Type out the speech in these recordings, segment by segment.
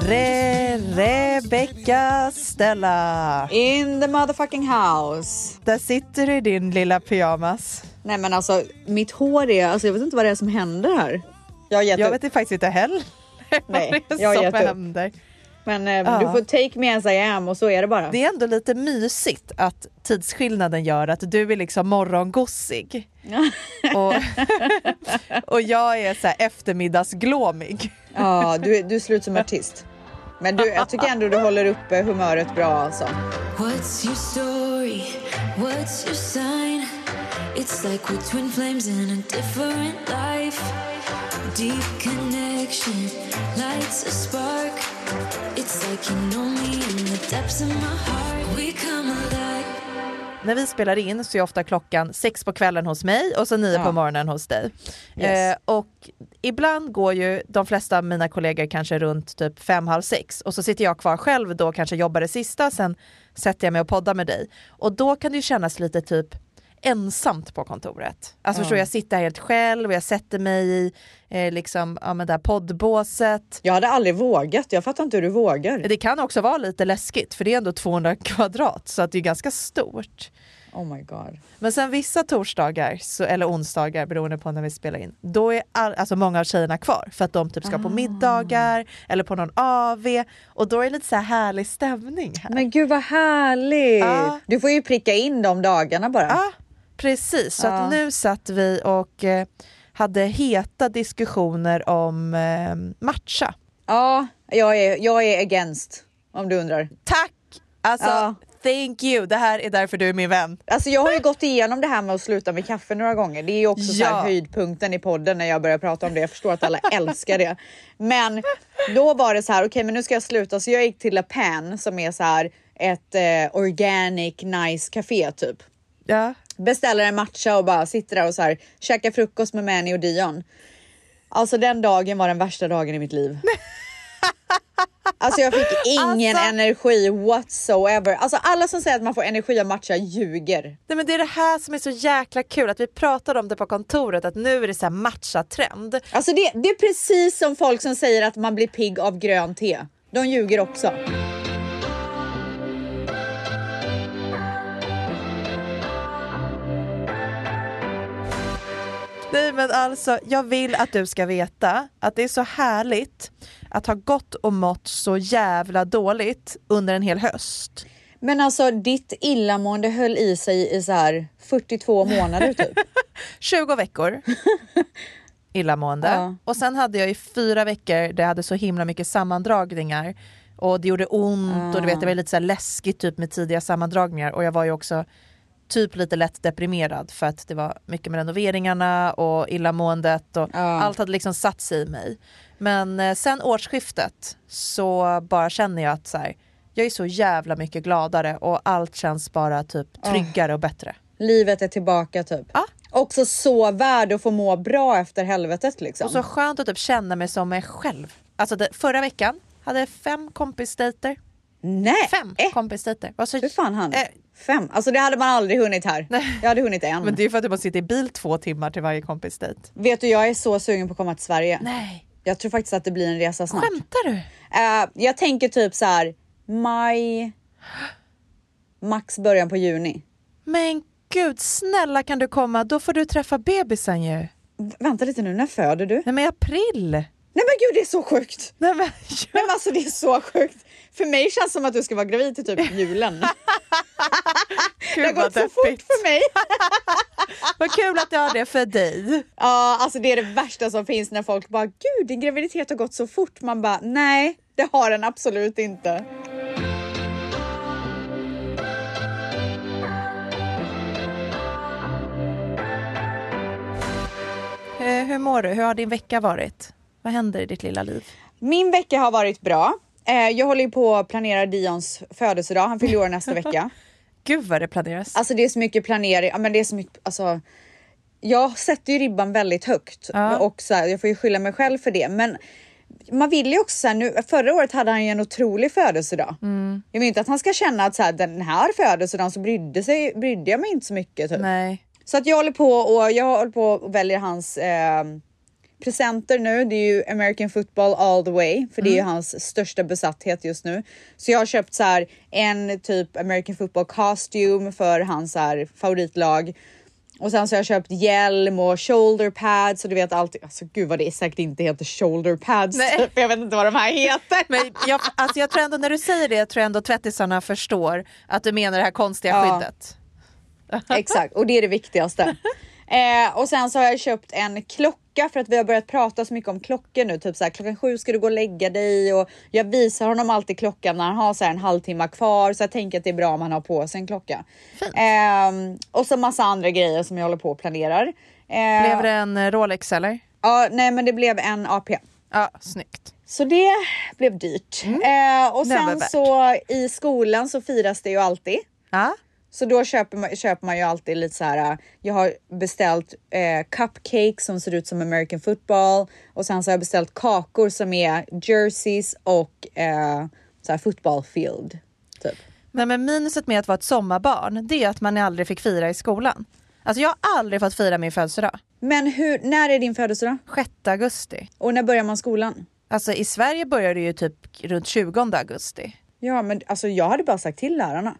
Re Rebecca Stella. In the motherfucking house. Där sitter du i din lilla pyjamas. Nej men alltså mitt hår är, alltså jag vet inte vad det är som händer här. Jag har gett Jag upp. vet faktiskt inte heller Nej, vad det jag har är gett som upp. händer. Men eh, Ja. du får take me as I am och så är det bara. Det är ändå lite mysigt att tidsskillnaden gör att du är liksom morgongossig. och, och jag är så här eftermiddagsglåmig. Ja, du, du ser ut som artist. Men du, jag tycker ändå du håller uppe humöret bra alltså. What's your story? What's your sign? It's like we're twin flames in a different life. Deep connection lights a spark. It's like you know me in the depths of my heart. We come alive. När vi spelar in så är ofta klockan sex på kvällen hos mig och så nio Ja. på morgonen hos dig. Yes. Eh, och ibland går ju de flesta av mina kollegor kanske runt typ fem, halv sex och så sitter jag kvar själv då kanske jobbar det sista, sen sätter jag mig och poddar med dig. Och då kan det ju kännas lite typ ensamt på kontoret. Alltså förstår du, jag sitter här helt själv och jag sätter mig i eh, liksom, ja, men där poddbåset. Jag hade aldrig vågat. Jag fattar inte hur du vågar. Det kan också vara lite läskigt för det är ändå 200 kvadrat så att det är ganska stort. Oh my god. Men sen vissa torsdagar, så, eller onsdagar beroende på när vi spelar in, då är all, alltså många av tjejerna kvar för att de typ ska på middagar eller på någon AV och då är det lite så här härlig stämning här. Men gud vad härligt. Ja. Du får ju pricka in de dagarna bara. Ja, precis. Så att nu satt vi och eh, hade heta diskussioner om eh, matcha. Ja, jag är, jag är against om du undrar. Tack! Alltså, Ja. thank you. Det här är därför du är min vän. Alltså jag har ju gått igenom det här med att sluta med kaffe några gånger. Det är ju också så Ja. här höjdpunkten i podden när jag börjar prata om det. Jag förstår att alla älskar det. Men då var det så här, okej men nu ska jag sluta. Så jag gick till La Pan som är så här ett eh, organic nice café typ. Ja. Beställer en matcha och bara sitter där och så här käkar frukost med Manny och Dion. Alltså den dagen var den värsta dagen i mitt liv. Alltså jag fick ingen Alltså- energi whatsoever. Alltså alla som säger att man får energi av matcha ljuger. Nej, men det är det här som är så jäkla kul, att vi pratade om det på kontoret, att nu är det så här matcha-trend. Alltså det, det är precis som folk som säger att man blir pigg av grönt te. De ljuger också. Nej men alltså, jag vill att du ska veta att det är så härligt att ha gått och mått så jävla dåligt under en hel höst. Men alltså ditt illamående höll i sig i så här 42 månader typ. 20 veckor illamående Ja. och sen hade jag i fyra veckor där jag hade så himla mycket sammandragningar och det gjorde ont och du vet det var lite så läskigt typ med tidiga sammandragningar och jag var ju också typ lite lätt deprimerad för att det var mycket med renoveringarna och illamåendet och Ja. allt hade liksom satt sig i mig. Men eh, sen årsskiftet så bara känner jag att så här, jag är så jävla mycket gladare och allt känns bara typ tryggare och bättre. Livet är tillbaka typ. Ja. Också så värd att få må bra efter helvetet liksom. Och så skönt att typ känna mig som mig själv. Alltså det, förra veckan hade jag fem kompisdejter. Nej! Fem Eh, kompisdejter. Var så- hur fan han? Eh, Fem? Alltså det hade man aldrig hunnit här. Jag hade hunnit en. men det är för att du måste sitta i bil två timmar till varje kompisdejt. Vet du, jag är så sugen på att komma till Sverige. Nej, Jag tror faktiskt att det blir en resa snart. skämtar du? Eh, jag tänker typ så här maj, max början på juni. Men gud, snälla kan du komma? Då får du träffa bebisen ju. V- vänta lite nu, när föder du? Nej men i april. Nej men gud det är så sjukt! Nej men, Nej men alltså det är så sjukt. För mig känns det som att du ska vara gravid till typ julen. det har gått så fort deppigt. för mig. Vad kul att du har det för dig. Ja, alltså det är det värsta som finns när folk bara gud din graviditet har gått så fort. Man bara nej, det har den absolut inte. Eh, hur mår du? Hur har din vecka varit? Vad händer i ditt lilla liv? Min vecka har varit bra. Eh, jag håller på att planera Dions födelsedag. Han fyller år nästa vecka. Gud vad det planeras. Alltså det är så mycket planering. Ja, men det är så mycket, alltså, jag sätter ju ribban väldigt högt Ja. och så här, jag får ju skylla mig själv för det. Men man vill ju också så här, nu, förra året hade han ju en otrolig födelsedag. Mm. Jag vill inte att han ska känna att så här, den här födelsedagen så brydde, sig, brydde jag mig inte så mycket. Typ. Nej. Så att jag håller på och jag håller på och väljer hans eh, presenter nu. Det är ju American football all the way, för det är ju hans största besatthet just nu. Så jag har köpt så här en typ American football costume för hans så här favoritlag. Och sen så har jag köpt hjälm och shoulder pads och du vet allt. Alltså gud vad det säkert inte heter shoulder pads. Nej. Jag vet inte vad de här heter. Men jag, alltså jag tror ändå när du säger det, jag tror ändå tvättisarna förstår att du menar det här konstiga Ja. skyddet. Exakt, och det är det viktigaste. Eh, och sen så har jag köpt en klocka för att vi har börjat prata så mycket om klockor nu. Typ så här, klockan sju ska du gå och lägga dig och jag visar honom alltid klockan när han har så här en halvtimme kvar. Så jag tänker att det är bra om han har på sig en klocka. Eh, och så massa andra grejer som jag håller på och planerar. Eh, Blev det en eh, Rolex eller? Ja, nej men det blev en AP. Ja, snyggt. Så det blev dyrt. Eh, och sen så i skolan så firas det ju alltid. Ja. Så då köper man, köper man ju alltid lite så här. äh, Jag har beställt eh, cupcakes som ser ut som American football och sen så har jag beställt kakor som är jerseys och eh, så här football field. Typ. Nej, men minuset med att vara ett sommarbarn, det är att man aldrig fick fira i skolan. Alltså jag har aldrig fått fira min födelsedag. Men hur, när är din födelsedag? 6 augusti. Och när börjar man skolan? Alltså i Sverige börjar det ju typ runt 20 augusti. Ja, men alltså jag hade bara sagt till lärarna.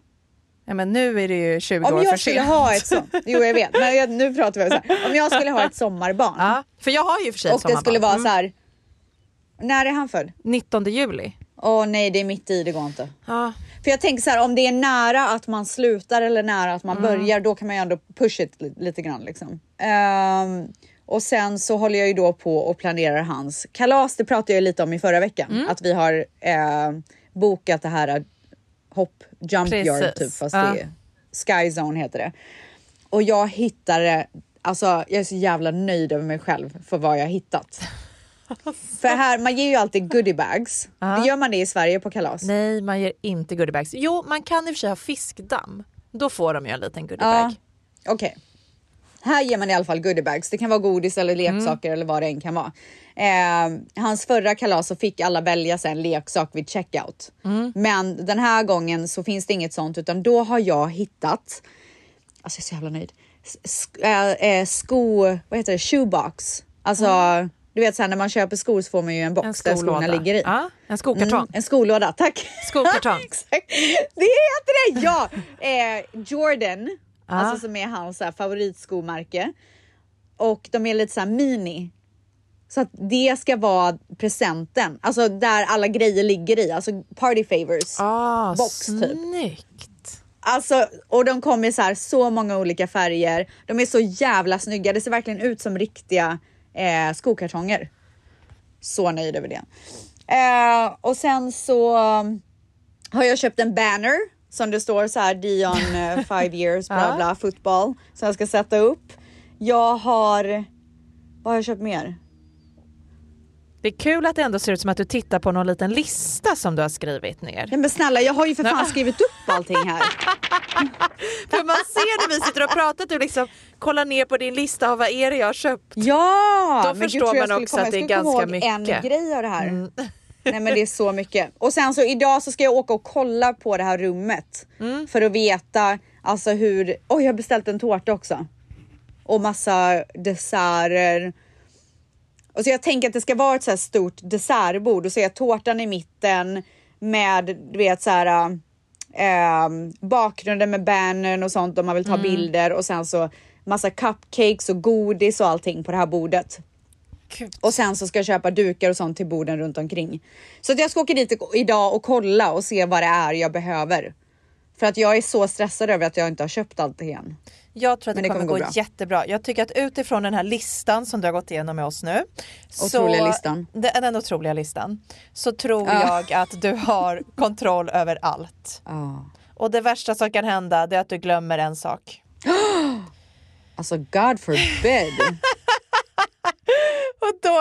Ja, men nu är det ju 20 Om år för jag skulle sent. ha ett sånt. Jo, jag vet, men jag, nu pratar vi om så här. Om jag skulle ha ett sommarbarn Ja, för jag har ju för sig och det skulle vara sommarbarn. så här. När är han född? Mm. 19 juli. Åh nej, det är mitt i, det går inte. Ja. För jag tänker så här, om det är nära att man slutar eller nära att man börjar, då kan man ju ändå pusha it li- lite grann liksom. Ehm, och sen så håller jag ju då på och planerar hans kalas. Det pratade jag lite om i förra veckan, att vi har eh, bokat det här hopp jump yard Precis. typ, fast Ja. det är Sky Zone heter det. Och jag hittade, alltså jag är så jävla nöjd över mig själv för vad jag har hittat. För här, man ger ju alltid goodiebags. Ja. Gör man det i Sverige på kalas? Nej, man ger inte goodiebags. Jo, man kan i och för sig ha fiskdamm. Då får de ju en liten goodiebag. Ja, okej. Här ger man i alla fall goodiebags. Det kan vara godis eller leksaker eller vad det än kan vara. Eh, hans förra kalas så fick alla välja en leksak vid checkout. Men den här gången så finns det inget sånt utan då har jag hittat, alltså jag är så jävla nöjd, sk- eh, eh, sko, vad heter det, shoebox. Alltså du vet så här när man köper skor så får man ju en box En där skorna ligger i. Ja, en skokartong. Mm, en skolåda, tack. Skokartong. Exakt. Det heter det, ja! Eh, Jordan, alltså som är hans så favoritskomärke. Och de är lite så här mini. Så att det ska vara presenten, alltså där alla grejer ligger i, alltså party favors. Ah, Box, typ. snyggt. Alltså, och de kommer i så här så många olika färger. De är så jävla snygga. Det ser verkligen ut som riktiga eh, skokartonger. Så nöjd över det. Eh, och sen så um, har jag köpt en banner som det står så här Dion eh, five years bla bla fotboll som jag ska sätta upp. Jag har, vad har jag köpt mer? Det är kul att det ändå ser ut som att du tittar på någon liten lista som du har skrivit ner. Nej men snälla, jag har ju för fan skrivit upp allting här. För man ser när vi sitter och pratar att du liksom kollar ner på din lista av vad är det jag har köpt. Ja! Då men förstår man också komma- att det är jag skulle komma ganska ihåg mycket. Mm. en grej av det här. Nej men det är så mycket. Och sen så idag så ska jag åka och kolla på det här rummet. Mm. För att veta alltså hur, oj jag har beställt en tårta också. Och massa desserter. Och så jag tänker att det ska vara ett så här stort dessertbord och så är tårtan i mitten med du vet så här eh, bakgrunden med bannern och sånt om man vill ta bilder och sen så massa cupcakes och godis och allting på det här bordet. Gud. Och sen så ska jag köpa dukar och sånt till borden runt omkring. Så jag ska åka dit idag och kolla och se vad det är jag behöver. För att jag är så stressad över att jag inte har köpt allt igen. Jag tror att det, det kommer, kommer gå, gå bra. jättebra. Jag tycker att utifrån den här listan som du har gått igenom med oss nu. Otroliga så, listan. Den, den otroliga listan. Så tror Ja. jag att du har kontroll över allt. Ja. Och det värsta som kan hända är att du glömmer en sak. Alltså God forbid.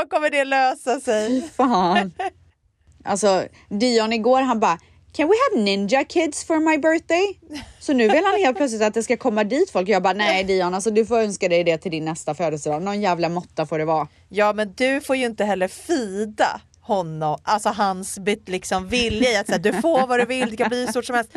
Då kommer det lösa sig. Fan. Alltså Dion igår han bara Can we have ninja kids for my birthday? Så nu vill han helt plötsligt att det ska komma dit folk. Jag bara nej Dion, alltså du får önska dig det till din nästa födelsedag. Någon jävla måtta får det vara. Ja men du får ju inte heller fida honom, alltså hans liksom vilja i att säga, du får vad du vill, det kan bli hur stort som helst.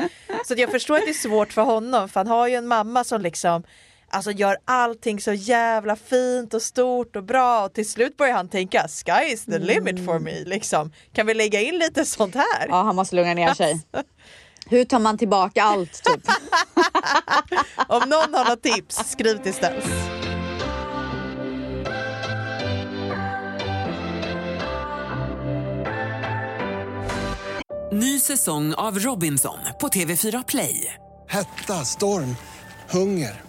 Så jag förstår att det är svårt för honom för han har ju en mamma som liksom Alltså gör allting så jävla fint och stort och bra och till slut börjar han tänka sky is the limit for me liksom. Kan vi lägga in lite sånt här? Ja, han måste lugna ner sig. Hur tar man tillbaka allt typ? Om någon har något tips, skriv till ställs. Ny säsong av Robinson på TV4 Play. Hetta, storm, hunger.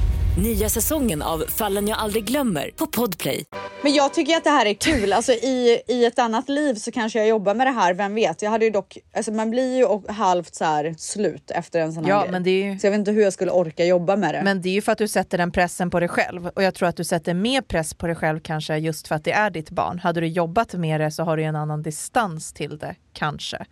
Nya säsongen av Fallen jag aldrig glömmer på Podplay. Men jag tycker att det här är kul. Alltså i, i ett annat liv så kanske jag jobbar med det här, vem vet? Jag hade ju dock, alltså man blir ju halvt så här slut efter en sån här Ja, grej. men det är ju- Så jag vet inte hur jag skulle orka jobba med det. Men det är ju för att du sätter den pressen på dig själv och jag tror att du sätter mer press på dig själv kanske just för att det är ditt barn. Hade du jobbat med det så har du en annan distans till det kanske.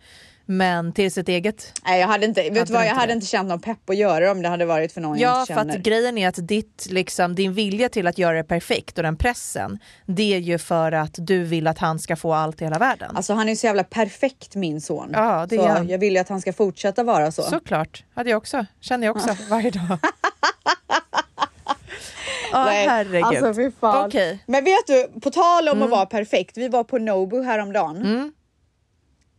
Men till sitt eget. Nej, jag hade inte, vet Hade vad, jag inte hade det? inte känt någon pepp att göra det om det hade varit för någon jag Ja, inte för känner. att grejen är att ditt, liksom, din vilja till att göra det perfekt och den pressen, det är ju för att du vill att han ska få allt i hela världen. Alltså han är så jävla perfekt min son. Ja, det så är han. jag vill ju att han ska fortsätta vara så. Såklart, hade jag också. Känner jag också varje dag. Ja, Nej, herregud. Alltså fy. Okej. Men vet du, på tal om Mm. att vara perfekt. Vi var på Nobu häromdagen.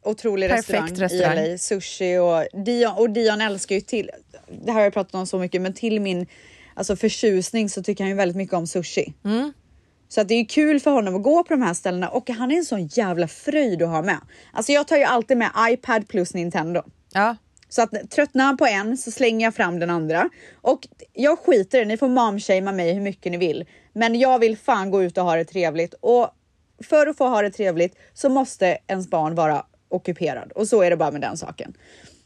Otrolig Perfekt restaurang, restaurang. i LA. Sushi och Dion, och Dion älskar ju till, det här har jag pratat om så mycket, men till min alltså förtjusning så tycker han ju väldigt mycket om sushi. Mm. Så att det är kul för honom att gå på de här ställena och han är en sån jävla fröjd att ha med. Alltså jag tar ju alltid med iPad plus Nintendo. Ja, Så att tröttnar han på en så slänger jag fram den andra. Och jag skiter ni får momshamea mig hur mycket ni vill. Men jag vill fan gå ut och ha det trevligt. Och för att få ha det trevligt så måste ens barn vara ockuperad. Och så är det bara med den saken.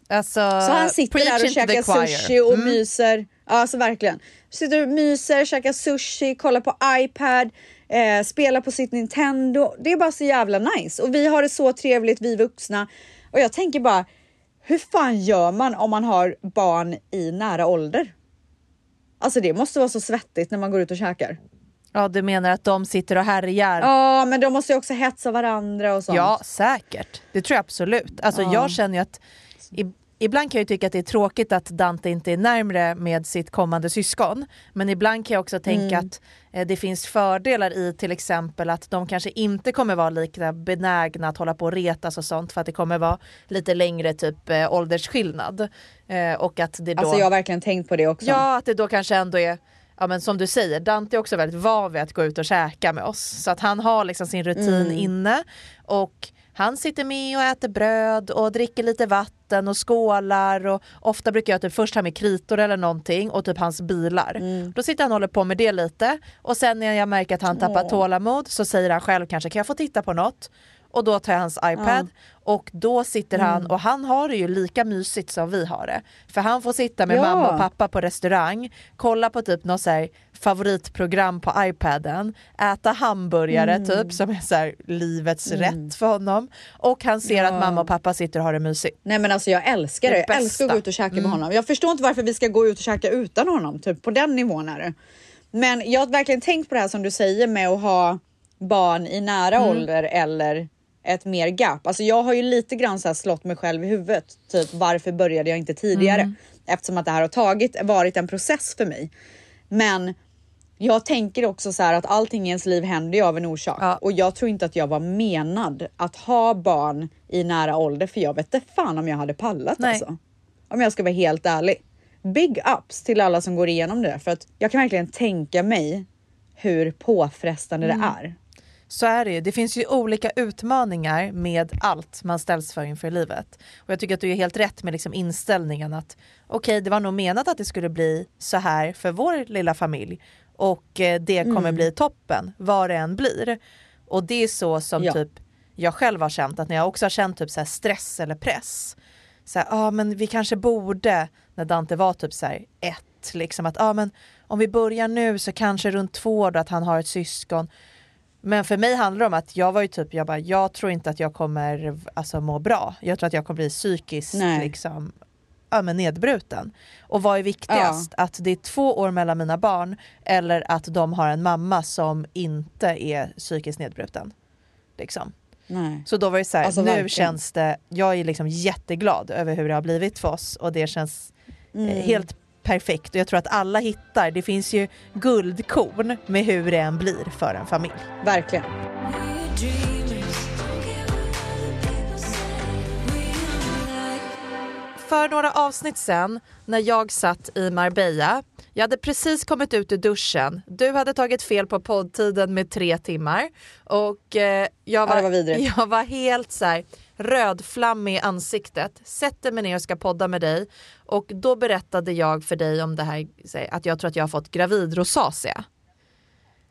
alltså, Så han sitter där och käkar sushi och Mm. myser. Alltså verkligen. Sitter och myser, käkar sushi, kollar på iPad, eh, spelar på sitt Nintendo. Det är bara så jävla nice. Och vi har det så trevligt, vi vuxna. Och jag tänker bara, hur fan gör man om man har barn i nära ålder? Alltså det måste vara så svettigt när man går ut och käkar. Ja, du menar att de sitter och härjar? Ja, men de måste ju också hetsa varandra och sånt. Ja, säkert. Det tror jag absolut. Alltså, Ja. Jag känner ju att i, ibland kan jag ju tycka att det är tråkigt att Dante inte är närmre med sitt kommande syskon. Men ibland kan jag också tänka Mm. att eh, det finns fördelar i till exempel att de kanske inte kommer vara lika benägna att hålla på och retas och sånt för att det kommer vara lite längre typ eh, åldersskillnad. Eh, och att det då... Alltså jag har verkligen tänkt på det också. Ja, att det då kanske ändå är Ja men som du säger, Dante är också väldigt van vid att gå ut och käka med oss. Så att han har liksom sin rutin Mm. inne och han sitter med och äter bröd och dricker lite vatten och skålar och ofta brukar jag typ först ha med kritor eller någonting och typ hans bilar. Mm. Då sitter han och håller på med det lite och sen när jag märker att han tappar Åh. tålamod så säger han själv kanske kan jag få titta på något? Och då tar jag hans iPad och då sitter han Mm. och han har det ju lika mysigt som vi har det. För han får sitta med Ja. mamma och pappa på restaurang, kolla på typ något så här favoritprogram på iPaden, äta hamburgare Mm. typ som är så här livets rätt för honom och han ser Ja. att mamma och pappa sitter och har det mysigt. Nej men alltså jag älskar det. Det Jag älskar att gå ut och käka Mm. med honom. Jag förstår inte varför vi ska gå ut och käka utan honom. Typ på den nivån är det. Men jag har verkligen tänkt på det här som du säger med att ha barn i nära Mm. ålder eller ett mer gap. Alltså jag har ju lite grann så slått mig själv i huvudet. Typ varför började jag inte tidigare? Mm. Eftersom att det här har tagit, varit en process för mig. Men jag tänker också så här att allting i ens liv händer ju av en orsak. Och jag tror inte att jag var menad att ha barn i nära ålder för jag vet inte fan om jag hade pallat Nej. alltså. Om jag ska vara helt ärlig. big ups till alla som går igenom det där för att jag kan verkligen tänka mig hur påfrestande Mm. det är. Så är det ju. Det finns ju olika utmaningar med allt man ställs för inför livet. Och jag tycker att du är helt rätt med liksom inställningen att okej, det var nog menat att det skulle bli så här för vår lilla familj och eh, det kommer Mm. bli toppen, vad det än blir. Och det är så som Ja. typ jag själv har känt, att när jag också har känt typ så stress eller press. Så här, ah, men vi kanske borde, när Dante var typ så här ett, liksom att ah, men om vi börjar nu så kanske runt två år då att han har ett syskon. Men för mig handlar det om att jag var ju typ, jag bara, jag tror inte att jag kommer alltså, må bra. Jag tror att jag kommer bli psykiskt Nej. liksom, ja, men nedbruten. Och vad är viktigast? Att det är två år mellan mina barn eller att de har en mamma som inte är psykiskt nedbruten. Liksom. Nej. Så då var det så här, Alltså, nu verkligen. känns det, jag är liksom jätteglad över hur det har blivit för oss och det känns eh, Mm. helt perfekt. Och jag tror att alla hittar, det finns ju guldkorn med hur det än blir för en familj. Verkligen. För några avsnitt sen när jag satt i Marbella, jag hade precis kommit ut ur duschen, du hade tagit fel på poddtiden med tre timmar. Och eh, jag, var, det var jag var helt så här rödflammig i ansiktet, sätter mig ner och ska podda med dig och då berättade jag för dig om det här att jag tror att jag har fått gravidrosacea.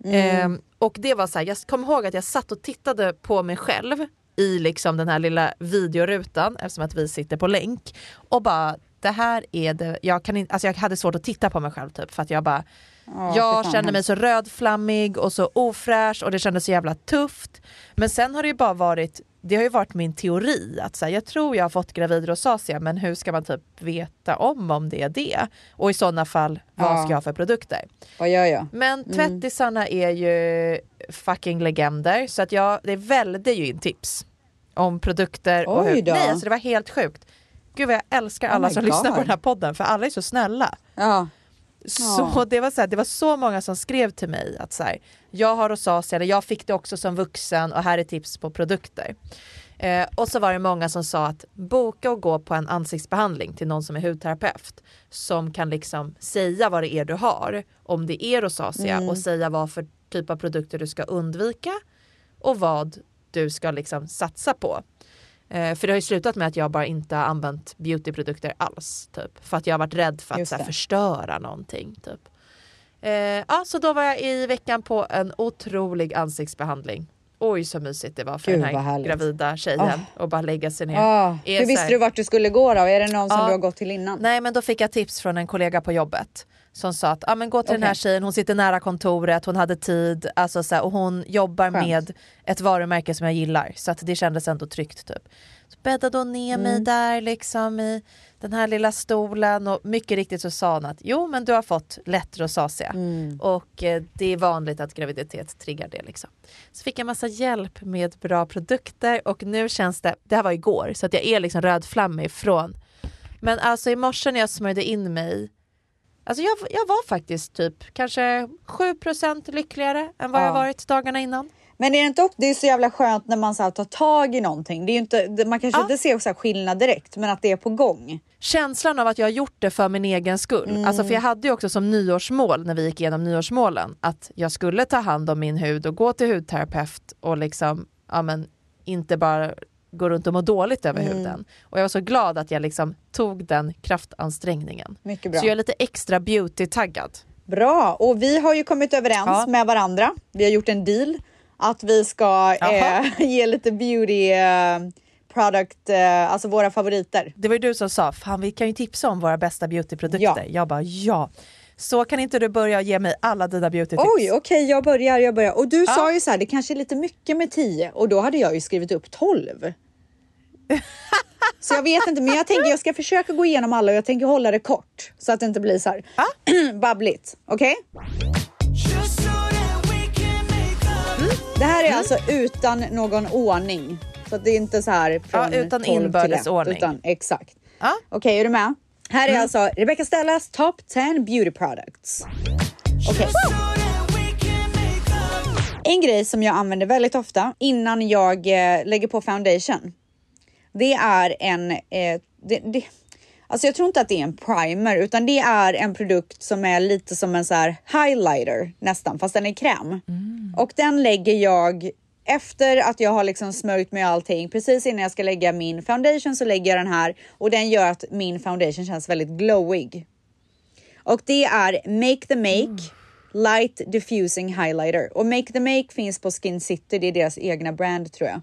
Ehm, och det var så här, jag kommer ihåg att jag satt och tittade på mig själv i liksom den här lilla videorutan eftersom att vi sitter på länk och bara det här är det, jag, kan inte, alltså jag hade svårt att titta på mig själv typ för att jag bara fy jag kände mig så rödflammig och så ofräsch och det kändes så jävla tufft. Men sen har det ju bara varit, det har ju varit min teori att så här, jag tror jag har fått gravidrosacea men hur ska man typ veta om om det är det? Och i sådana fall, vad Ja. ska jag ha för produkter? Vad gör jag? Men tvättisarna är ju fucking legender så att jag, det välde ju in tips om produkter. och hur, då. nej, alltså det var helt sjukt. Gud vad jag älskar Oh alla my som lyssnar på God. den här podden för alla är så snälla. Ja. Så Ja. det, var så här, det var så många som skrev till mig att så här, jag har rosacea, eller jag fick det också som vuxen och här är tips på produkter. Eh, och så var det många som sa att boka och gå på en ansiktsbehandling till någon som är hudterapeut som kan liksom säga vad det är du har, om det är rosacea Mm. och säga vad för typ av produkter du ska undvika och vad du ska liksom satsa på. Eh, för det har ju slutat med att jag bara inte har använt beautyprodukter alls. Typ, för att jag har varit rädd för att här, förstöra någonting. Typ. Eh, ja, så då var jag i veckan på en otrolig ansiktsbehandling. Oj så mysigt det var för Gud, den här gravida tjejen Ah. och bara lägga sig ner. Är hur visste du vart du skulle gå då? Är det någon som du har gått till innan? Nej men då fick jag tips från en kollega på jobbet som sa att ah, men gå till den här tjejen, hon sitter nära kontoret, hon hade tid alltså, så här, och hon jobbar Skönt. med ett varumärke som jag gillar så att det kändes ändå tryggt. Typ. Så bädda då ner mig Mm. där liksom i den här lilla stolen och mycket riktigt så sa hon att jo men du har fått lätt rosacea Mm. och eh, det är vanligt att graviditet triggar det. Liksom. Så fick jag massa hjälp med bra produkter och nu känns det, det här var igår så att jag är liksom rödflammig från men alltså i morse när jag smörjde in mig Alltså jag, jag var faktiskt typ kanske 7% lyckligare än vad Ja. jag varit dagarna innan. Men är det inte också, det är så jävla skönt när man så här tar tag i någonting. Det är inte, man kanske Ja. inte ser så här skillnad direkt, men att det är på gång. Känslan av att jag har gjort det för min egen skull. Mm. Alltså för jag hade ju också som nyårsmål när vi gick igenom nyårsmålen att jag skulle ta hand om min hud och gå till hudterapeut och liksom, ja men inte bara gå runt och må dåligt över Mm. huden. Och jag var så glad att jag liksom tog den kraftansträngningen. Mycket bra. Så jag är lite extra beauty-taggad. Bra, och vi har ju kommit överens Ja. med varandra. Vi har gjort en deal att vi ska eh, ge lite beauty eh, product, eh, alltså våra favoriter. Det var ju du som sa, fan vi kan ju tipsa om våra bästa beautyprodukter. Ja. Jag bara ja. Så kan inte du börja ge mig alla dina beautytips? Oj, okej, jag börjar, jag börjar. Och du sa ju så här, det kanske är lite mycket med 10 och då hade jag ju skrivit upp 12. så jag vet inte, men jag tänker jag ska försöka gå igenom alla och jag tänker hålla det kort så att det inte blir så här babbligt. Okej? Det här är alltså utan någon ordning. Så det är inte så här från Ja, utan 12 till inbördes ordning. Utan, exakt. Ja. Okej, är du med? Här är alltså Rebecca Stellas Top 10 Beauty Products. Okej. En grej som jag använder väldigt ofta innan jag eh, lägger på foundation. Det är en... Eh, det, det, Alltså jag tror inte att det är en primer utan det är en produkt som är lite som en så här highlighter nästan fast den är kräm. Och den lägger jag efter att jag har liksom smörjt med allting precis innan jag ska lägga min foundation så lägger jag den här och den gör att min foundation känns väldigt glowig. Och det är Make the Make Light Diffusing Highlighter och Make the Make finns på Skin City. Det är deras egna brand tror jag.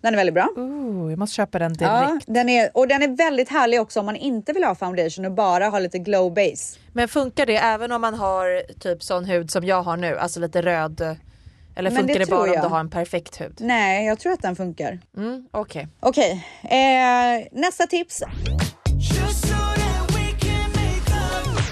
Den är väldigt bra. Ooh, jag måste köpa den Ja, direkt. den är, och den är väldigt härlig också om man inte vill ha foundation och bara ha lite glow base. Men funkar det även om man har typ sån hud som jag har nu, alltså lite röd? Eller Men funkar det det, bara tror om jag. du har en perfekt hud? Nej, jag tror att den funkar. Mm, Okej. Okej, eh, nästa tips.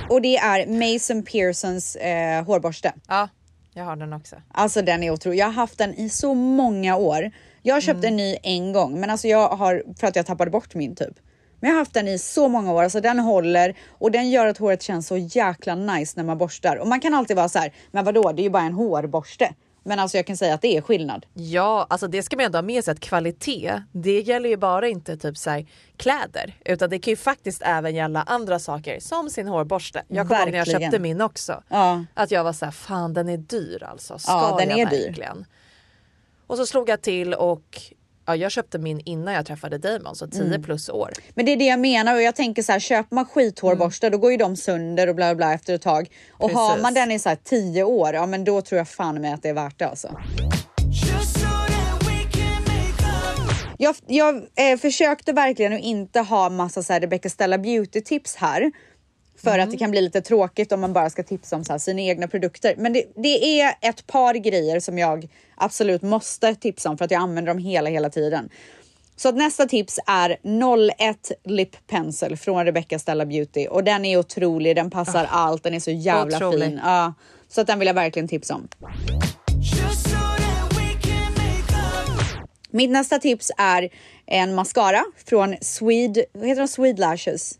Och det är Mason Pearsons eh, hårborste. Ja, jag har den också. Alltså den är otrolig. Jag har haft den i så många år. Jag har köpt en ny en gång, men alltså jag har för att jag tappade bort min typ. Men jag har haft den i så många år, alltså den håller och den gör att håret känns så jäkla nice när man borstar. Och man kan alltid vara så här, men vadå, det är ju bara en hårborste. Men alltså jag kan säga att det är skillnad. Ja, alltså det ska man ändå ha med sig att kvalitet, det gäller ju bara inte typ så här, kläder utan det kan ju faktiskt även gälla andra saker som sin hårborste. Jag kommer ihåg när jag köpte min också. Ja. Att jag var så här, fan den är dyr alltså. Ska Ja, den jag är dyr. verkligen? Och så slog jag till och ja, jag köpte min innan jag träffade Damon, så 10 Mm. plus år. Men det är det jag menar och jag tänker så här, köper man skithårborstar då går ju de sönder och bla bla efter ett tag. Och har Precis. man den i så här 10 år, ja men då tror jag fan med att det är värt det alltså. Jag, jag eh, försökte verkligen att inte ha massa så här Rebecca Stella Beauty tips här. För att det kan bli lite tråkigt om man bara ska tipsa om så här sina egna produkter. Men det, det är ett par grejer som jag absolut måste tipsa om för att jag använder dem hela, hela tiden. Så att nästa tips är 01 Lip Pencil från Rebecca Stella Beauty och den är otrolig. Den passar allt. Den är så jävla otrolig. fin. Ja, så att den vill jag verkligen tipsa om. Mitt nästa tips är en mascara från Swede, heter de? Swede Lashes.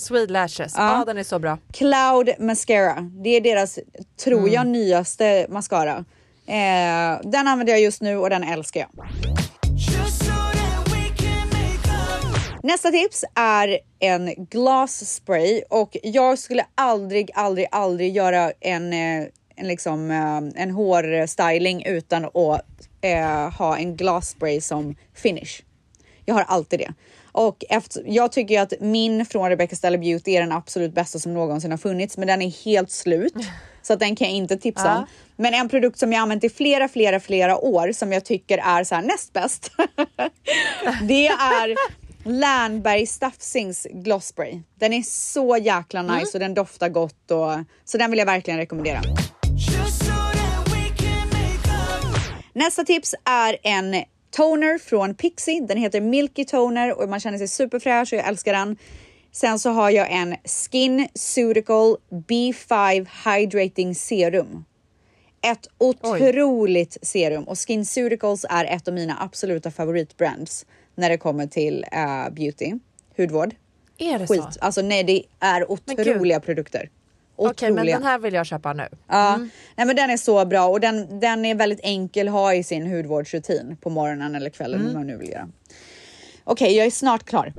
Sweet Lashes, Ja. ja. den är så bra. Cloud Mascara. Det är deras, tror jag, Mm. nyaste mascara. Eh, den använder jag just nu och den älskar jag. Nästa tips är en glass spray och jag skulle aldrig, aldrig, aldrig göra en, eh, en, liksom, eh, en hårstyling utan att eh, ha en glass spray som finish. Jag har alltid det. Och efter, jag tycker ju att min från Rebecca Stella Beauty är den absolut bästa som någonsin har funnits, men den är helt slut. Så att den kan jag inte tipsa Ja. om. Men en produkt som jag använt i flera, flera, flera år som jag tycker är så här näst bäst. det är Lernberg Staffsings Gloss Spray. Den är så jäkla nice Mm. och den doftar gott och så den vill jag verkligen rekommendera. Nästa tips är en toner från Pixie. Den heter Milky Toner och man känner sig superfräsch och jag älskar den. Sen så har jag en Skin Ceutical B5 Hydrating Serum. Ett otroligt serum och Skin Ceuticals är ett av mina absoluta favoritbrands när det kommer till eh, beauty, hudvård. Är det Skit. så? Alltså nej, det är Men gud. Otroliga. Okej, men den här vill jag köpa nu. Ja, nej, men den är så bra och den, den är väldigt enkel att ha i sin hudvårdsrutin på morgonen eller kvällen hur man nu vill göra. Okej, jag är snart klar.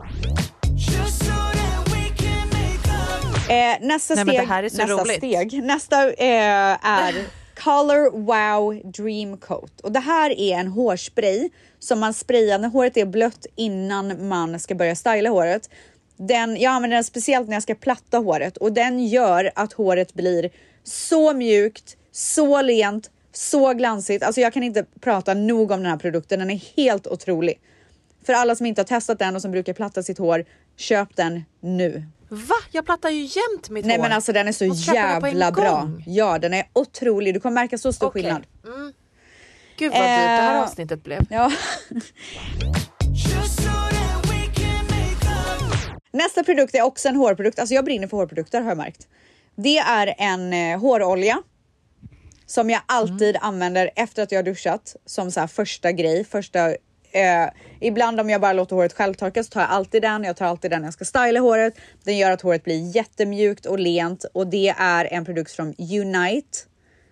Eh, nästa Nej, steg, nästa roligt. steg, nästa eh, är Color Wow Dream Coat och det här är en hårspray som man sprayar när håret är blött innan man ska börja styla håret. Den, jag använder den speciellt när jag ska platta håret och den gör att håret blir så mjukt, så lent, så glansigt. Alltså jag kan inte prata nog om den här produkten. Den är helt otrolig. För alla som inte har testat den och som brukar platta sitt hår, köp den nu. Va? Jag plattar ju jämt mitt Nej hår. men alltså den är så Måste jävla bra. Ja den är otrolig. Du kommer märka så stor Okej. skillnad. Gud vad dyrt det här Eh, avsnittet blev. Ja. Nästa produkt är också en hårprodukt. Alltså jag brinner för hårprodukter har jag märkt. Det är en eh, hårolja som jag alltid använder efter att jag har duschat som så här första grej. Första, eh, ibland om jag bara låter håret självtorka så tar jag alltid den. Jag tar alltid den när jag ska styla håret. Den gör att håret blir jättemjukt och lent och det är en produkt från Unite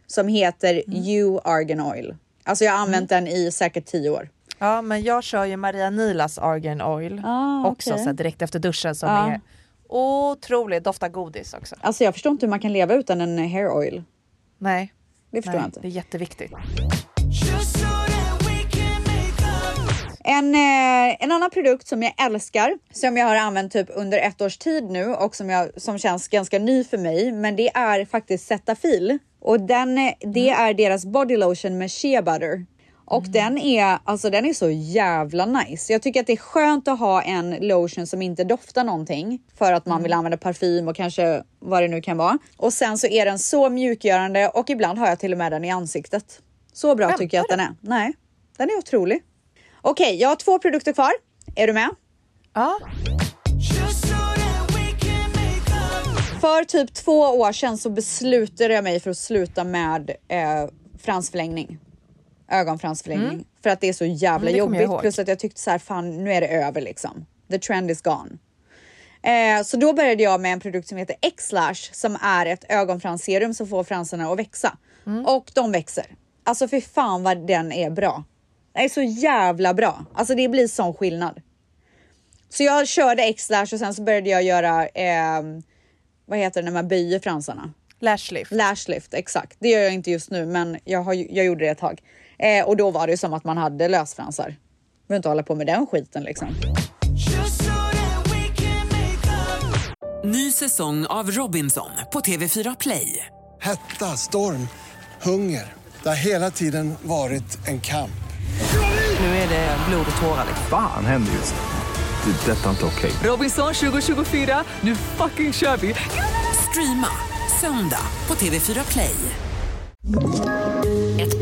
som heter U Argan Oil. Alltså jag har använt den i säkert 10 år. Ja, men jag kör ju Maria Nilas Argan Oil Ah, också okej. så direkt efter duschen som Ja. är otroligt, doftar godis också. Alltså jag förstår inte hur man kan leva utan en hair oil. Nej, Det förstår nej jag inte. det är jätteviktigt. En, eh, en annan produkt som jag älskar, som jag har använt typ under ett års tid nu och som, jag, som känns ganska ny för mig, men det är faktiskt Cetaphil. Och den, eh, det är deras body lotion med shea butter. Och den är, alltså den är så jävla nice. Jag tycker att det är skönt att ha en lotion som inte doftar någonting för att man vill använda parfym och kanske vad det nu kan vara. Och sen så är den så mjukgörande och ibland har jag till och med den i ansiktet. Så bra tycker jag att den är. Nej, den är otrolig. Okej, jag har två produkter kvar. Är du med? Ja. För typ två år sedan så beslutade jag mig för att sluta med eh, fransförlängning. Ögonfransförlängning. För att det är så jävla Mm, jobbigt. Plus att jag tyckte så här, fan nu är det över liksom. The trend is gone. Eh, så då började jag med en produkt som heter X-Lash som är ett ögonfransserum som får fransarna att växa. Mm. Och de växer. Alltså för fan vad den är bra. Den är så jävla bra. Alltså det blir sån skillnad. Så jag körde X-Lash och sen så började jag göra, eh, vad heter det när man böjer fransarna? Lashlift. Lashlift, exakt. Det gör jag inte just nu, men jag, har, jag gjorde det ett tag. Eh, och då var det som att man hade lösfransar. Behöver inte hålla på med den skiten liksom. Ny säsong av Robinson på TV4 Play. Hetta, storm, hunger. Det har hela tiden varit en kamp. Nu är det blod och tårar. liksom. Fan händer just nu. Det. är Detta är inte okej. Robinson 2024, nu fucking kör vi! Streama söndag på TV4 Play.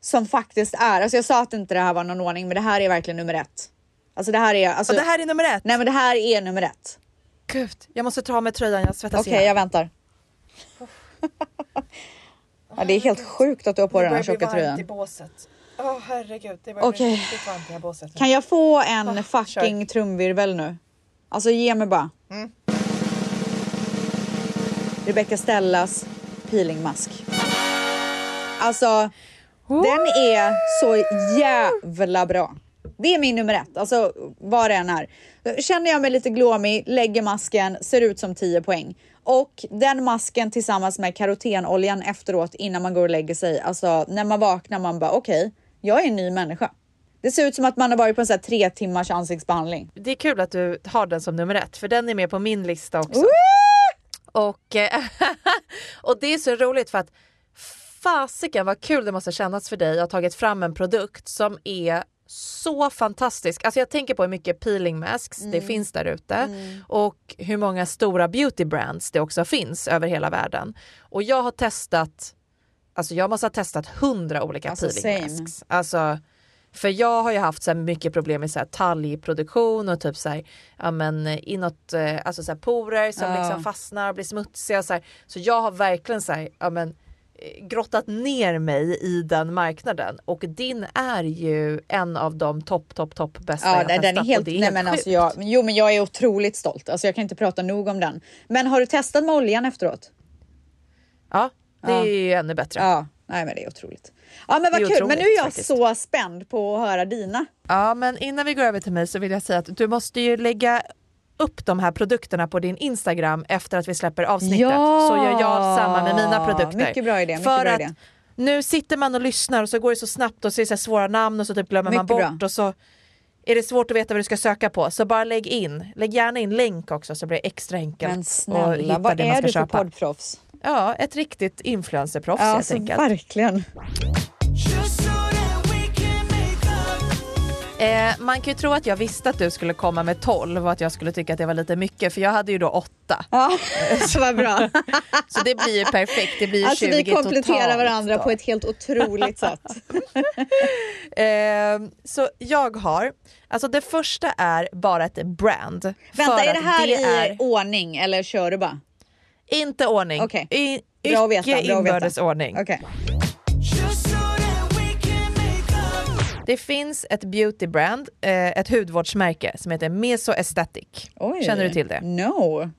som faktiskt är, alltså jag sa att inte det här var någon ordning, men det här är verkligen nummer ett. Alltså det här är, alltså, Och det här är nummer ett. nej men det här är nummer ett. Gud, jag måste ta av mig tröjan, jag svettas Okej, ihjäl. jag väntar. ja, det är helt sjukt att du har på den här tjocka tröjan. båset. Åh herregud, det börjar Okej. bli riktigt varmt i det här båset. Kan jag få en Ah, fucking trumvirvel nu? Alltså ge mig bara. Mm. Rebecca Stellas peelingmask. Alltså, den är så jävla bra. Det är min nummer ett, alltså vad det än är. Känner jag mig lite glåmig, lägger masken, ser ut som 10 poäng. Och den masken tillsammans med karotenoljan efteråt innan man går och lägger sig. Alltså när man vaknar man bara okej, jag är en ny människa. Det ser ut som att man har varit på en sån här tre timmars ansiktsbehandling. Det är kul att du har den som nummer ett, för den är med på min lista också. Och, eh, och det är så roligt för att fasiken vad kul det måste kännas för dig att ha tagit fram en produkt som är så fantastisk. Alltså jag tänker på hur mycket peeling masks det finns där ute och hur många stora beauty brands det också finns över hela världen. Och jag har testat, alltså jag måste ha testat hundra olika Alltså, peeling same. masks. Alltså, för jag har ju haft så mycket problem med så här talgproduktion och typ så här, ja men inåt, eh, alltså så här porer som Ja. liksom fastnar och blir smutsiga så här. Så jag har verkligen så här, ja men eh, grottat ner mig i den marknaden och din är ju en av de topp, topp, topp bästa Ja, jag den, testat är helt, det är nej, helt men alltså jag, jo, men jag är otroligt stolt. Alltså jag kan inte prata nog om den. Men har du testat med oljan efteråt? Ja, det Ja. är ju ännu bättre. Ja, nej men det är otroligt. Ja men vad kul, men nu är jag faktiskt. så spänd på att höra dina. Ja, men innan vi går över till mig så vill jag säga att du måste ju lägga upp de här produkterna på din Instagram efter att vi släpper avsnittet. Ja! Så gör jag samma med mina produkter. Mycket bra idé, mycket För bra att idé. nu sitter man och lyssnar och så går det så snabbt och så är det så svåra namn och så typ glömmer man Mycket bort bra. och så är det svårt att veta vad du ska söka på. Så bara lägg in, lägg gärna in länk också så blir det extra enkelt Men att snälla, vad det man är du för köpa. poddproffs? Ja, ett riktigt influencerproffs Ja, helt alltså, enkelt. verkligen. Eh, man kan ju tro att jag visste att du skulle komma med 12 och att jag skulle tycka att det var lite mycket för jag hade ju då 8. Ja, vad bra. Så det blir ju perfekt, det blir Alltså 20 vi kompletterar totalt varandra då. på ett helt otroligt sätt. Eh, så jag har, alltså det första är bara ett brand. Vänta, är det här i är ordning eller kör du bara? inte ordning, Okej. I, Bra icke bra veta. inbördes ordning. Okej. Det finns ett beautybrand, eh, ett hudvårdsmärke som heter Meso Aesthetic. Oj. Känner du till det? No.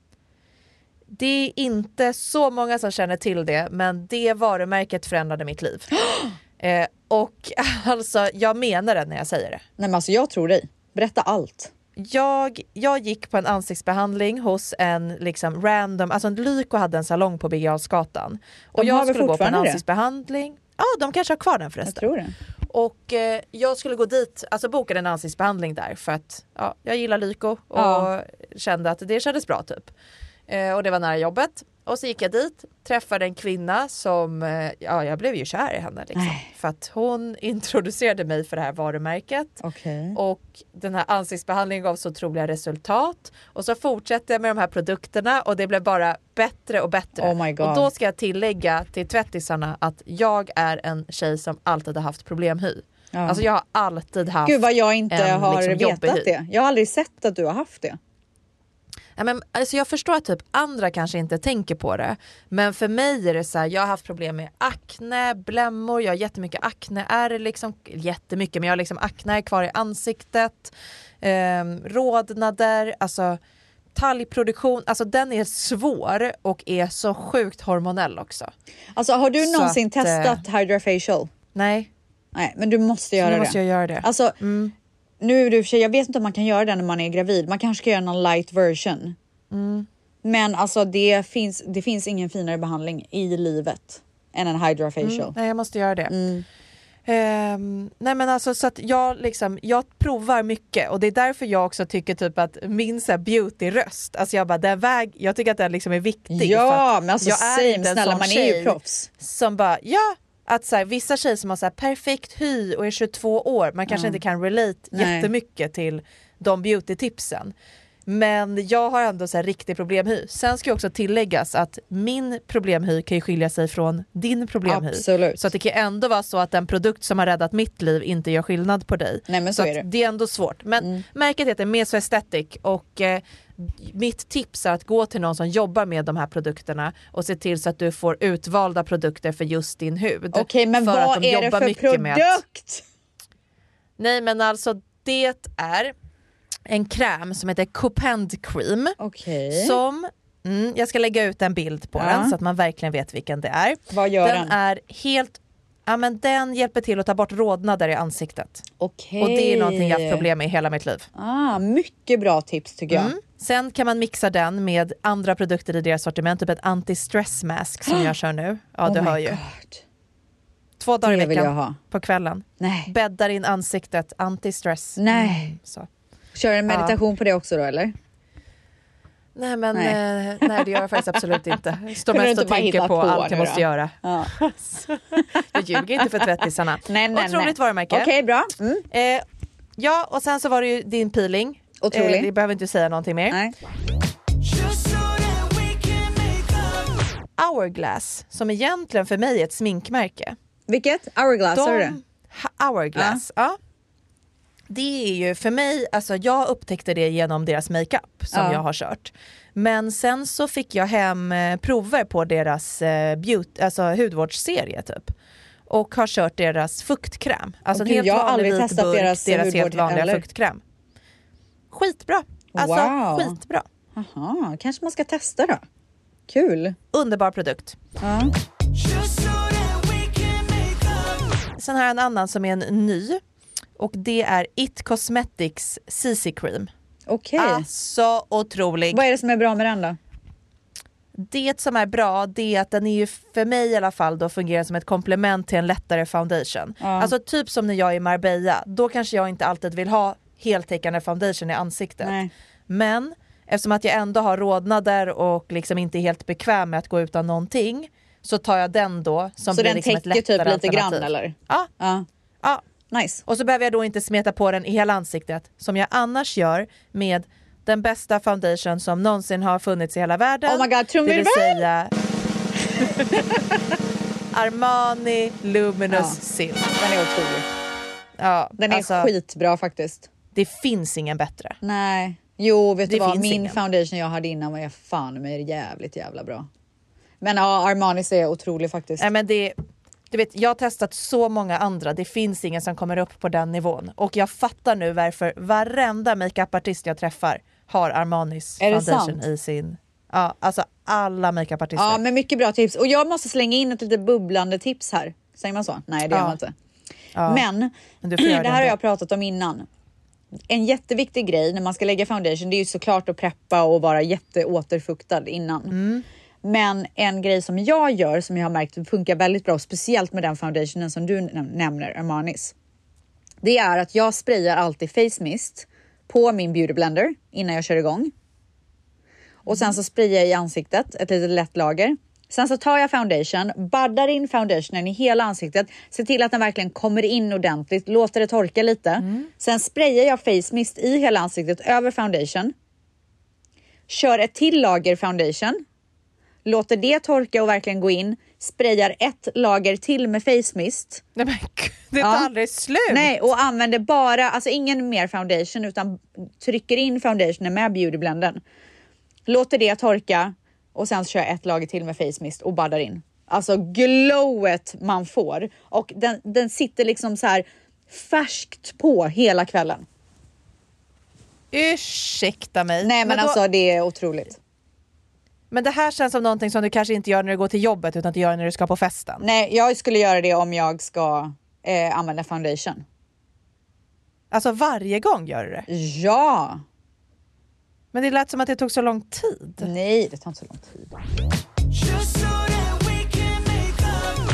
Det är inte så många som känner till det, men det varumärket förändrade mitt liv. eh, och alltså, jag menar det när jag säger det. Nej men alltså jag tror dig. Berätta allt. Jag, jag gick på en ansiktsbehandling hos en liksom random, alltså Lyko hade en salong på Birger. Och De har jag väl skulle gå på en fortfarande det? ansiktsbehandling. Ja, de kanske har kvar den förresten. Jag tror det. Och eh, jag skulle gå dit, alltså bokade en ansiktsbehandling där för att ja, jag gillar Lyko och Ja. kände att det kändes bra typ. Eh, och det var nära jobbet. Och så gick jag dit, träffade en kvinna som, eh, ja jag blev ju kär i henne liksom. För att hon introducerade mig för det här varumärket. Okej. Och den här ansiktsbehandlingen gav så otroliga resultat. Och så fortsatte jag med de här produkterna och det blev bara bättre och bättre. Oh. Och då ska jag tillägga till tvättisarna att jag är en tjej som alltid har haft problemhy. Ja. Alltså jag har alltid haft Gud vad jag inte en, har liksom, vetat det. Jag har aldrig sett att du har haft det. Ja, men, alltså jag förstår att typ andra kanske inte tänker på det. Men för mig är det så här, jag har haft problem med akne, blämmor, jag har jättemycket akneär, liksom, jättemycket men jag har liksom akneär kvar i ansiktet, eh, rodnader, alltså talgproduktion, alltså den är svår och är så sjukt hormonell också. Alltså har du någonsin att, eh, testat Hydrafacial? Nej. Nej, men du måste göra nu det. måste jag göra det. Alltså, nu är och för sig, jag vet inte om man kan göra det när man är gravid. Man kanske ska göra någon light version. Mm. Men alltså det finns, det finns ingen finare behandling i livet än en Hydrafacial. Mm, nej jag måste göra det. Mm. Ehm, nej men alltså så att jag liksom, jag provar mycket och det är därför jag också tycker typ att min så här beauty-röst, alltså jag bara den väg, jag tycker att den liksom är viktig. Ja, men alltså jag same, en snälla, man är ju proffs. Som bara, ja, att så här, vissa tjejer som har så här perfekt hy och är 22 år, man kanske Ja. inte kan relate Nej. jättemycket till de beauty-tipsen. Men jag har ändå så här riktig problemhy. Sen ska jag också tilläggas att min problemhy kan ju skilja sig från din problemhy. Absolut. Så att det kan ändå vara så att en produkt som har räddat mitt liv inte gör skillnad på dig. Nej, men så är att det. Mm. det är ändå svårt. Men märket heter Meso Aesthetic och eh, mitt tips är att gå till någon som jobbar med de här produkterna och se till så att du får utvalda produkter för just din hud. Okej, men För att vad de är det för mycket med produkt? Nej men alltså det är en kräm som heter Copend Cream. Okej. Som, mm, jag ska lägga ut en bild på Ja. den så att man verkligen vet vilken det är. Vad gör den? den? är helt, ja men den hjälper till att ta bort rodnader i ansiktet. Okej. Och det är någonting jag har haft problem med i hela mitt liv. Ah, mycket bra tips tycker jag. Mm. Sen kan man mixa den med andra produkter i deras sortiment, typ ett anti-stress mask som jag kör nu. Ja Oh du hör ju. God. Två dagar i veckan på kvällen. Nej. Bäddar in ansiktet, anti-stress. Nej. Mm. Kör en Ja. meditation på det också då eller? Nej men Nej. nej. nej det gör jag faktiskt absolut inte. Står mest inte och tänker på, på allt jag måste då? göra. Ja. Jag ljuger inte för tvättisarna. Nej, nej, Otroligt nej. varumärke. Okej, bra. Mm. Eh, ja och sen så var det ju din peeling. Otrolig. Eh, det behöver inte säga någonting mer. Nej. Hourglass som egentligen för mig är ett sminkmärke. Vilket? Hourglass? De, Hourglass, ja. Det är ju för mig, alltså jag upptäckte det genom deras makeup som Ja. jag har kört. Men sen så fick jag hem eh, prover på deras eh, beauty, alltså hudvårdsserie typ. Och har kört deras fuktkräm. Alltså Åh, en helt jag har vanlig vit testat burk, deras deras, helt vanliga heller. fuktkräm. Skitbra! Alltså Wow. skitbra. Jaha, kanske man ska testa då. Kul. Underbar produkt. Ja. Sen har jag en annan som är en ny. Och det är It Cosmetics CC Cream. Okej. Alltså otrolig. Vad är det som är bra med den då? Det som är bra det är att den är ju för mig i alla fall då fungerar som ett komplement till en lättare foundation. Ja. Alltså typ som när jag är i Marbella, då kanske jag inte alltid vill ha heltäckande foundation i ansiktet. Nej. Men eftersom att jag ändå har rodnader och liksom inte är helt bekväm med att gå utan någonting så tar jag den då som Så blir den liksom täcker typ lite grann eller? Ja. Ja. Ja. Nice. Och så behöver jag då inte smeta på den i hela ansiktet som jag annars gör med den bästa foundation som någonsin har funnits i hela världen. Oh my god, trumvirvel! Armani Luminous Ja. Silk. Den är otrolig. Ja, Den är alltså, skitbra faktiskt. Det finns ingen bättre. Nej. Jo, vet Det du vad? Min ingen. foundation jag hade innan var fan med jävligt jävla bra. Men ja, Armanis är otrolig faktiskt. Nej, men det, du vet, jag har testat så många andra, det finns ingen som kommer upp på den nivån. Och jag fattar nu varför varenda makeupartist jag träffar har Armanis Är foundation sant? i sin... Ja, alltså alla makeupartister. Ja, men mycket bra tips. Och jag måste slänga in ett lite bubblande tips här. Säger man så? Nej, det gör Ja. man inte. Ja. Men, Men det här har jag pratat om innan. En jätteviktig grej när man ska lägga foundation, det är ju såklart att preppa och vara jätteåterfuktad innan. Mm. Men en grej som jag gör som jag har märkt funkar väldigt bra, speciellt med den foundationen som du näm- nämner, Armanis. Det är att jag sprayar alltid face mist på min beauty blender innan jag kör igång. Och sen så sprayar jag i ansiktet, ett litet lätt lager. Sen så tar jag foundation, baddar in foundationen i hela ansiktet, ser till att den verkligen kommer in ordentligt, låter det torka lite. Sen sprayar jag face mist i hela ansiktet över foundation. Kör ett till lager foundation. Låter det torka och verkligen gå in. Sprayar ett lager till med face mist. Nej men gud, det tar Ja. aldrig slut! Nej, och använder bara, alltså ingen mer foundation utan trycker in foundationen med beautyblenden. Låter det torka och sen kör jag ett lager till med face mist och baddar in. Alltså glowet man får och den, den sitter liksom så här färskt på hela kvällen. Ursäkta mig. Nej men, då- alltså det är otroligt. Men det här känns som någonting som du kanske inte gör när du går till jobbet utan du gör när du ska på festen. Nej, jag skulle göra det om jag ska eh, använda foundation. Alltså varje gång gör du det? Ja! Men det lät som att det tog så lång tid. Nej, det tar inte så lång tid.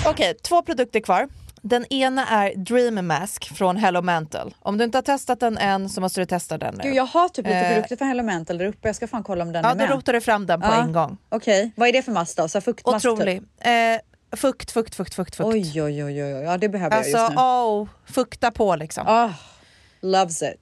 Okej, två produkter kvar. Den ena är Dream Mask från Hello Mantle. Om du inte har testat den än så måste du testa den nu. Gud, jag har typ lite Eh, produkter för Elemental där uppe. Jag ska fan kolla om den Ja, är då med. rotar du fram den på Ja. en gång. Okej, vad är det för mask då? Så fuktmask Otrolig. Typ. Eh, fukt, fukt, fukt, fukt, fukt. Oj, oj, oj, oj, ja det behöver Alltså, jag just nu. oh, fukta på liksom. Ah, loves it.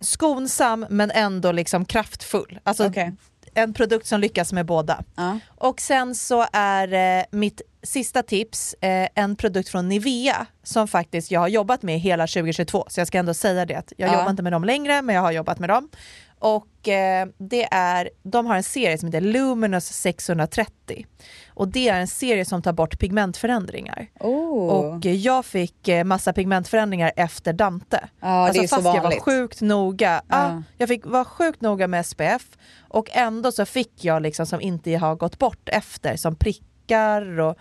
Skonsam men ändå liksom kraftfull. Alltså Okej. En produkt som lyckas med båda. Ja. Och sen så är eh, mitt sista tips eh, en produkt från Nivea som faktiskt jag har jobbat med hela 2022. Så jag ska ändå säga det att jag Ja. jobbar inte med dem längre men jag har jobbat med dem. Och eh, det är, de har en serie som heter Luminous 630. Och det är en serie som tar bort pigmentförändringar. Oh. Och eh, jag fick eh, massa pigmentförändringar efter Dante. Ja, det är så fast jag var sjukt noga. Ja. Ja. jag fick vara sjukt noga med SPF och ändå så fick jag liksom som inte har gått bort efter som prickar och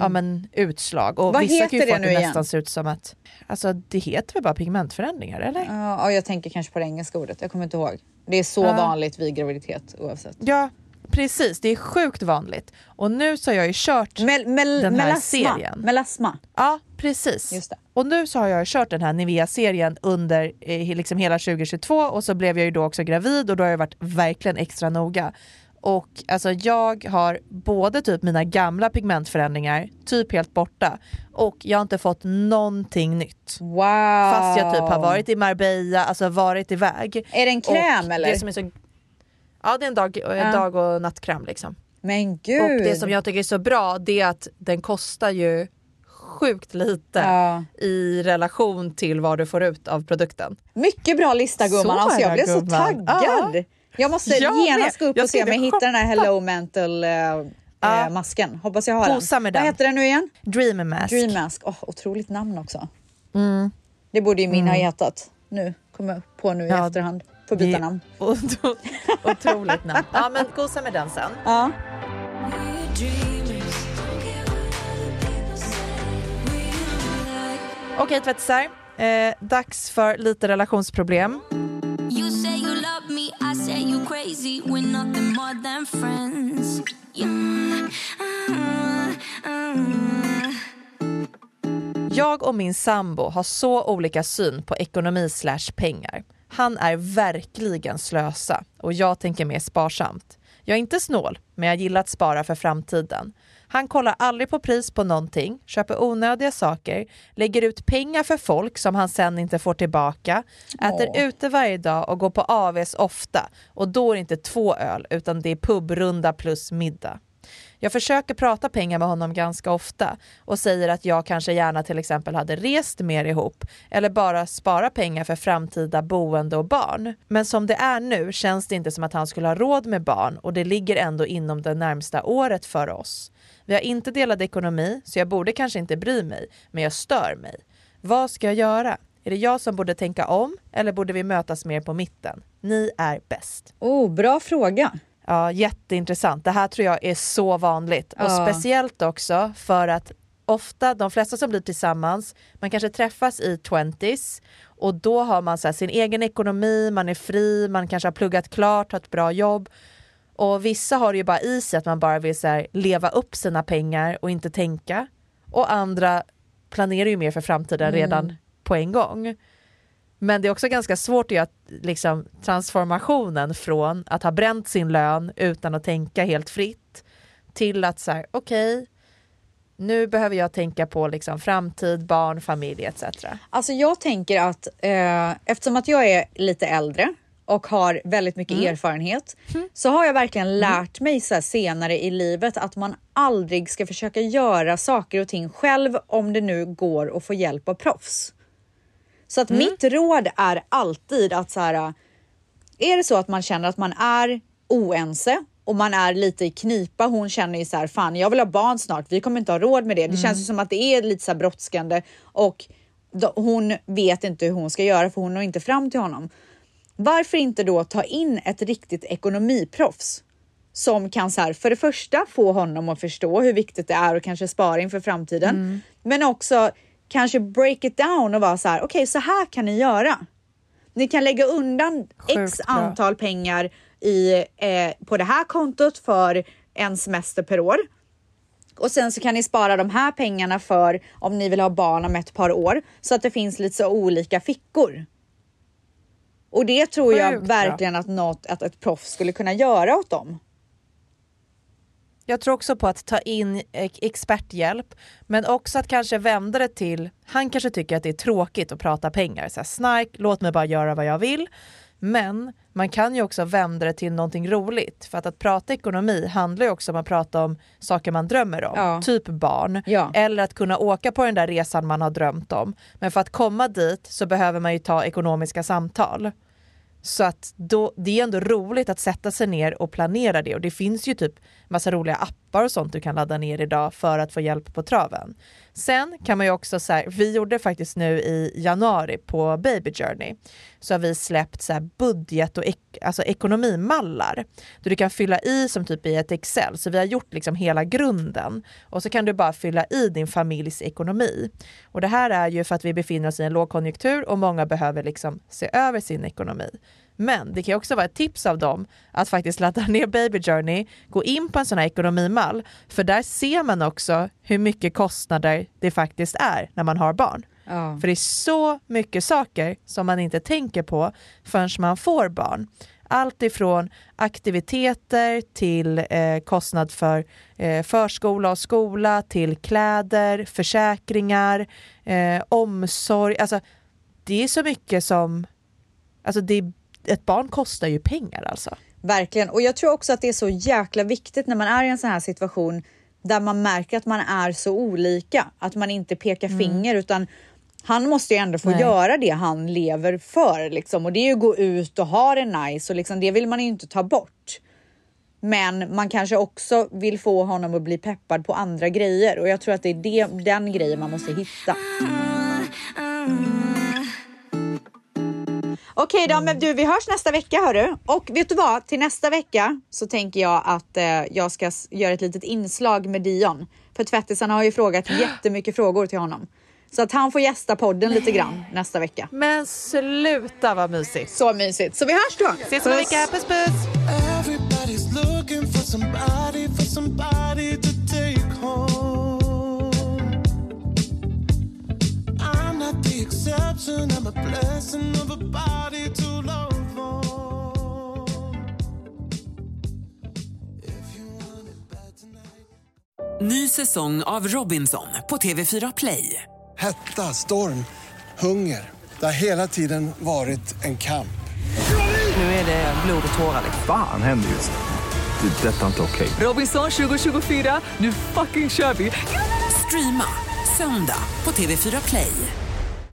ja, men utslag. Och Mm. Vad vissa kan ju heter få det att nu det igen? nästan ser ut som att, alltså det heter väl bara pigmentförändringar eller? Ja, ja, jag tänker kanske på det engelska ordet. Jag kommer inte ihåg. Det är så Ja. vanligt vid graviditet oavsett. Ja, precis. Det är sjukt vanligt. Och nu så har jag ju kört Mel, mel, den här melasma. serien. Melasma. Ja, precis. Just det. Och nu så har jag kört den här Nivea-serien under eh, liksom hela 2022 och så blev jag ju då också gravid och då har jag varit verkligen extra noga. Och alltså jag har både typ mina gamla pigmentförändringar, typ helt borta, och jag har inte fått någonting nytt. Wow. Fast jag typ har varit i Marbella, alltså varit iväg. Är det en kräm och eller? Det som är så, ja det är en dag, en Ja. dag och nattkräm liksom. Men gud. Och det som jag tycker är så bra det är att den kostar ju sjukt lite Ja. i relation till vad du får ut av produkten. Mycket bra lista gumman. Så Alltså, jag blev så taggad. Jag måste Jag genast gå upp Jag och se om jag hittar den här Hello Mental eh, Ja. eh, masken. Hoppas jag har den. med Vad den. heter den nu igen? Dream Mask. Dream Mask. Oh, otroligt namn också. Mm. Det borde ju min ha hetat. Nu kommer jag på nu i Ja, efterhand. Får byta namn. Otro- Otroligt namn. Ja men gosa med den sen. Ja. Okej tvättisar, eh, dags för lite relationsproblem. You say you love me, I say you crazy. We're nothing more than friends. Mm, mm, mm. Jag och min sambo har så olika syn på ekonomi slash pengar. Han är verkligen slösa och jag tänker mer sparsamt. Jag är inte snål, men jag gillar att spara för framtiden. Han kollar aldrig på pris på någonting, köper onödiga saker, lägger ut pengar för folk som han sen inte får tillbaka, äter Åh. ute varje dag och går på AVs ofta. Och då är det inte två öl, utan det är pubrunda plus middag. Jag försöker prata pengar med honom ganska ofta och säger att jag kanske gärna till exempel hade rest mer ihop eller bara spara pengar för framtida boende och barn. Men som det är nu känns det inte som att han skulle ha råd med barn och det ligger ändå inom det närmsta året för oss. Vi har inte delad ekonomi så jag borde kanske inte bry mig, men jag stör mig. Vad ska jag göra? Är det jag som borde tänka om eller borde vi mötas mer på mitten? Ni är bäst. Oh, bra fråga. Ja, jätteintressant. Det här tror jag är så vanligt. Och Ja. speciellt också för att ofta, de flesta som blir tillsammans, man kanske träffas i 20s och då har man så sin egen ekonomi, man är fri, man kanske har pluggat klart, har ett bra jobb. Och vissa har ju bara i sig att man bara vill så leva upp sina pengar och inte tänka. Och andra planerar ju mer för framtiden Mm. redan på en gång. Men det är också ganska svårt att göra liksom, transformationen från att ha bränt sin lön utan att tänka helt fritt till att så här, okej, nu behöver jag tänka på liksom, framtid, barn, familj etc. Alltså jag tänker att eh, eftersom att jag är lite äldre och har väldigt mycket Mm. erfarenhet så har jag verkligen lärt mig så senare i livet att man aldrig ska försöka göra saker och ting själv om det nu går att få hjälp av proffs. Så att mitt råd är alltid att så här, är det så att man känner att man är oense och man är lite i knipa. Hon känner ju så här, fan jag vill ha barn snart. Vi kommer inte ha råd med det. Det känns ju som att det är lite så här brådskande och hon vet inte hur hon ska göra för hon når inte fram till honom. Varför inte då ta in ett riktigt ekonomiproffs som kan så här, för det första få honom att förstå hur viktigt det är och kanske spara inför framtiden. Men också kanske break it down och vara så här, okej så här kan ni göra. Ni kan lägga undan x Sjukt bra. antal pengar i, eh, på det här kontot för en semester per år. Och sen så kan ni spara de här pengarna för om ni vill ha barn om ett par år så att det finns lite så olika fickor. Och det tror jag Sjukt bra. verkligen att, något, att ett proffs skulle kunna göra åt dem. Jag tror också på att ta in ex- experthjälp, men också att kanske vända det till, han kanske tycker att det är tråkigt att prata pengar, så här, snark, låt mig bara göra vad jag vill. Men man kan ju också vända det till någonting roligt, för att, att prata ekonomi handlar ju också om att prata om saker man drömmer om, Ja. typ barn, Ja. eller att kunna åka på den där resan man har drömt om. Men för att komma dit så behöver man ju ta ekonomiska samtal. Så att då, det är ändå roligt att sätta sig ner och planera det och det finns ju typ massa roliga appar och sånt du kan ladda ner idag för att få hjälp på traven. Sen kan man ju också så här, vi gjorde faktiskt nu i januari på Baby Journey så har vi släppt så här budget och ek, alltså ekonomimallar där du kan fylla i som typ i ett Excel. Så vi har gjort liksom hela grunden och så kan du bara fylla i din familjs ekonomi. Och det här är ju för att vi befinner oss i en lågkonjunktur och många behöver liksom se över sin ekonomi. Men det kan också vara ett tips av dem att faktiskt ladda ner Baby Journey, gå in på en sån här ekonomimall, för där ser man också hur mycket kostnader det faktiskt är när man har barn. Ja. För det är så mycket saker som man inte tänker på förrän man får barn. Allt ifrån aktiviteter till eh, kostnad för eh, förskola och skola, till kläder, försäkringar, eh, omsorg. Alltså, det är så mycket som... Alltså det, ett barn kostar ju pengar alltså. Verkligen. Och jag tror också att det är så jäkla viktigt när man är i en sån här situation där man märker att man är så olika. Att man inte pekar finger utan han måste ju ändå få Nej. göra det han lever för. Liksom. Och det är ju att gå ut och ha det nice och liksom, det vill man ju inte ta bort. Men man kanske också vill få honom att bli peppad på andra grejer och jag tror att det är det, den grejen man måste hitta. Okej då, men du, vi hörs nästa vecka hörru. Och vet du vad? Till nästa vecka så tänker jag att eh, jag ska göra ett litet inslag med Dion. För tvättisarna har ju frågat jättemycket frågor till honom. Så att han får gästa podden lite grann nästa vecka. Men sluta vad mysigt. Så mysigt. Så vi hörs då. Ses om en vecka. Puss puss! Exception, I'm a blessing of a body to love Ny säsong av Robinson på TV4 Play. Hetta, storm, hunger. Det har hela tiden varit en kamp. Nu är det blod och tårar. Fan händer just nu. Det. är Detta är inte okej. Robinson 2024, nu fucking kör vi! Streama söndag på TV4 Play.